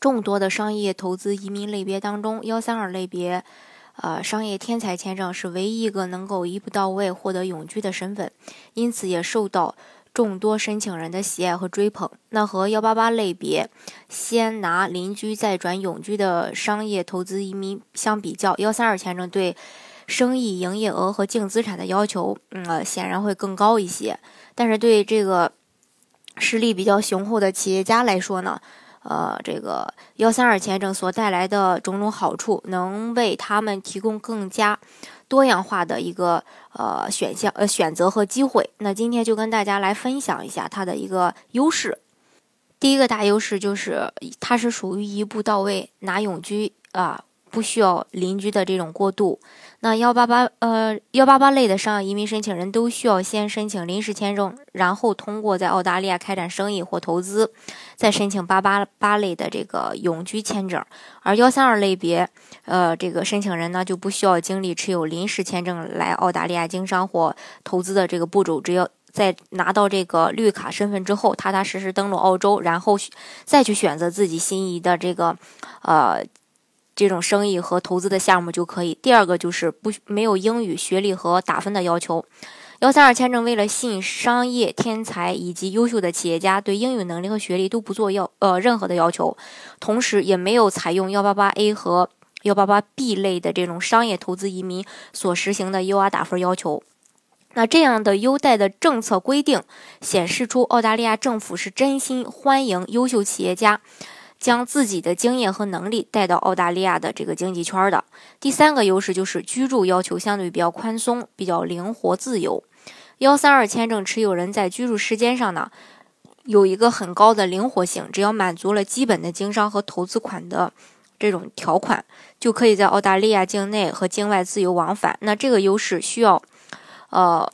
众多的商业投资移民类别当中，幺三二类别，呃，商业天才签证是唯一一个能够一步到位获得永居的身份，因此也受到众多申请人的喜爱和追捧。那和幺八八类别先拿邻居再转永居的商业投资移民相比较，幺三二签证对生意营业额和净资产的要求，嗯，显然会更高一些。但是对这个实力比较雄厚的企业家来说呢？呃，这个幺三二签证所带来的种种好处，能为他们提供更加多样化的一个呃选项、呃选择和机会。那今天就跟大家来分享一下它的一个优势。第一个大优势就是它是属于一步到位拿永居啊。不需要邻居的这种过渡。那幺八八呃幺八八类的商业移民申请人都需要先申请临时签证，然后通过在澳大利亚开展生意或投资，再申请八八八类的这个永居签证。而幺三二类别呃这个申请人呢就不需要经历持有临时签证来澳大利亚经商或投资的这个步骤，只要在拿到这个绿卡身份之后，踏踏实实登陆澳洲，然后再去选择自己心仪的这个呃。这种生意和投资的项目就可以。第二个就是不没有英语学历和打分的要求。幺三二签证为了吸引商业天才以及优秀的企业家，对英语能力和学历都不做要呃任何的要求，同时也没有采用幺八八 A 和幺八八 B 类的这种商业投资移民所实行的 UR 打分要求。那这样的优待的政策规定，显示出澳大利亚政府是真心欢迎优秀企业家。将自己的经验和能力带到澳大利亚的这个经济圈的第三个优势就是居住要求相对比较宽松，比较灵活自由。幺三二签证持有人在居住时间上呢，有一个很高的灵活性，只要满足了基本的经商和投资款的这种条款，就可以在澳大利亚境内和境外自由往返。那这个优势需要，呃。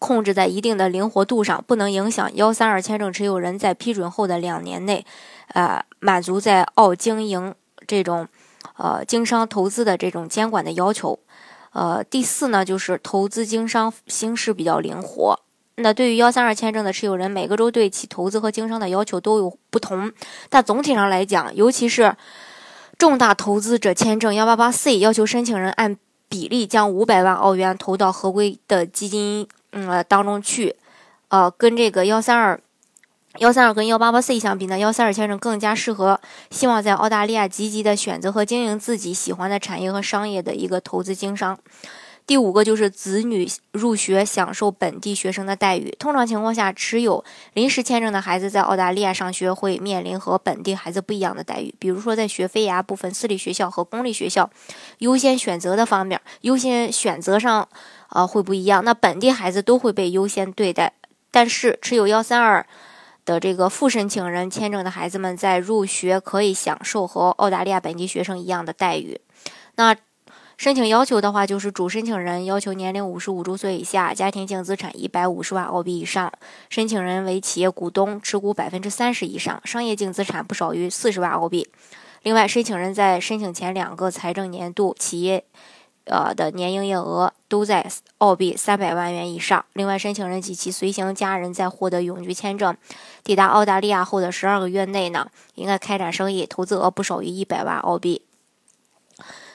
控制在一定的灵活度上，不能影响幺三二签证持有人在批准后的两年内，呃，满足在澳经营这种，呃，经商投资的这种监管的要求。呃，第四呢，就是投资经商形式比较灵活。那对于幺三二签证的持有人，每个州对其投资和经商的要求都有不同，但总体上来讲，尤其是重大投资者签证幺八八 C，要求申请人按比例将五百万澳元投到合规的基金。嗯，当中去，呃，跟这个幺三二、幺三二跟幺八八 C 相比呢，幺三二签证更加适合希望在澳大利亚积极的选择和经营自己喜欢的产业和商业的一个投资经商。第五个就是子女入学享受本地学生的待遇。通常情况下，持有临时签证的孩子在澳大利亚上学会面临和本地孩子不一样的待遇。比如说，在学费呀、部分私立学校和公立学校优先选择的方面，优先选择上。呃，会不一样。那本地孩子都会被优先对待，但是持有幺三二的这个副申请人签证的孩子们在入学可以享受和澳大利亚本地学生一样的待遇。那申请要求的话，就是主申请人要求年龄五十五周岁以下，家庭净资产一百五十万澳币以上，申请人为企业股东，持股百分之三十以上，商业净资产不少于四十万澳币。另外，申请人在申请前两个财政年度企业。呃的年营业额都在澳币三百万元以上。另外，申请人及其随行家人在获得永居签证、抵达澳大利亚后的十二个月内呢，应该开展生意，投资额不少于一百万澳币。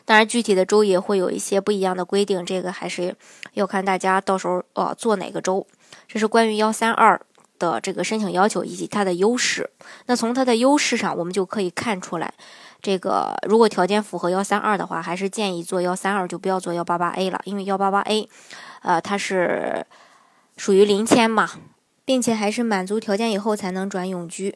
当然，具体的州也会有一些不一样的规定，这个还是要看大家到时候呃做哪个州。这是关于幺三二的这个申请要求以及它的优势。那从它的优势上，我们就可以看出来。这个如果条件符合幺三二的话，还是建议做幺三二，就不要做幺八八 A 了，因为幺八八 A，呃，它是属于临签嘛，并且还是满足条件以后才能转永居。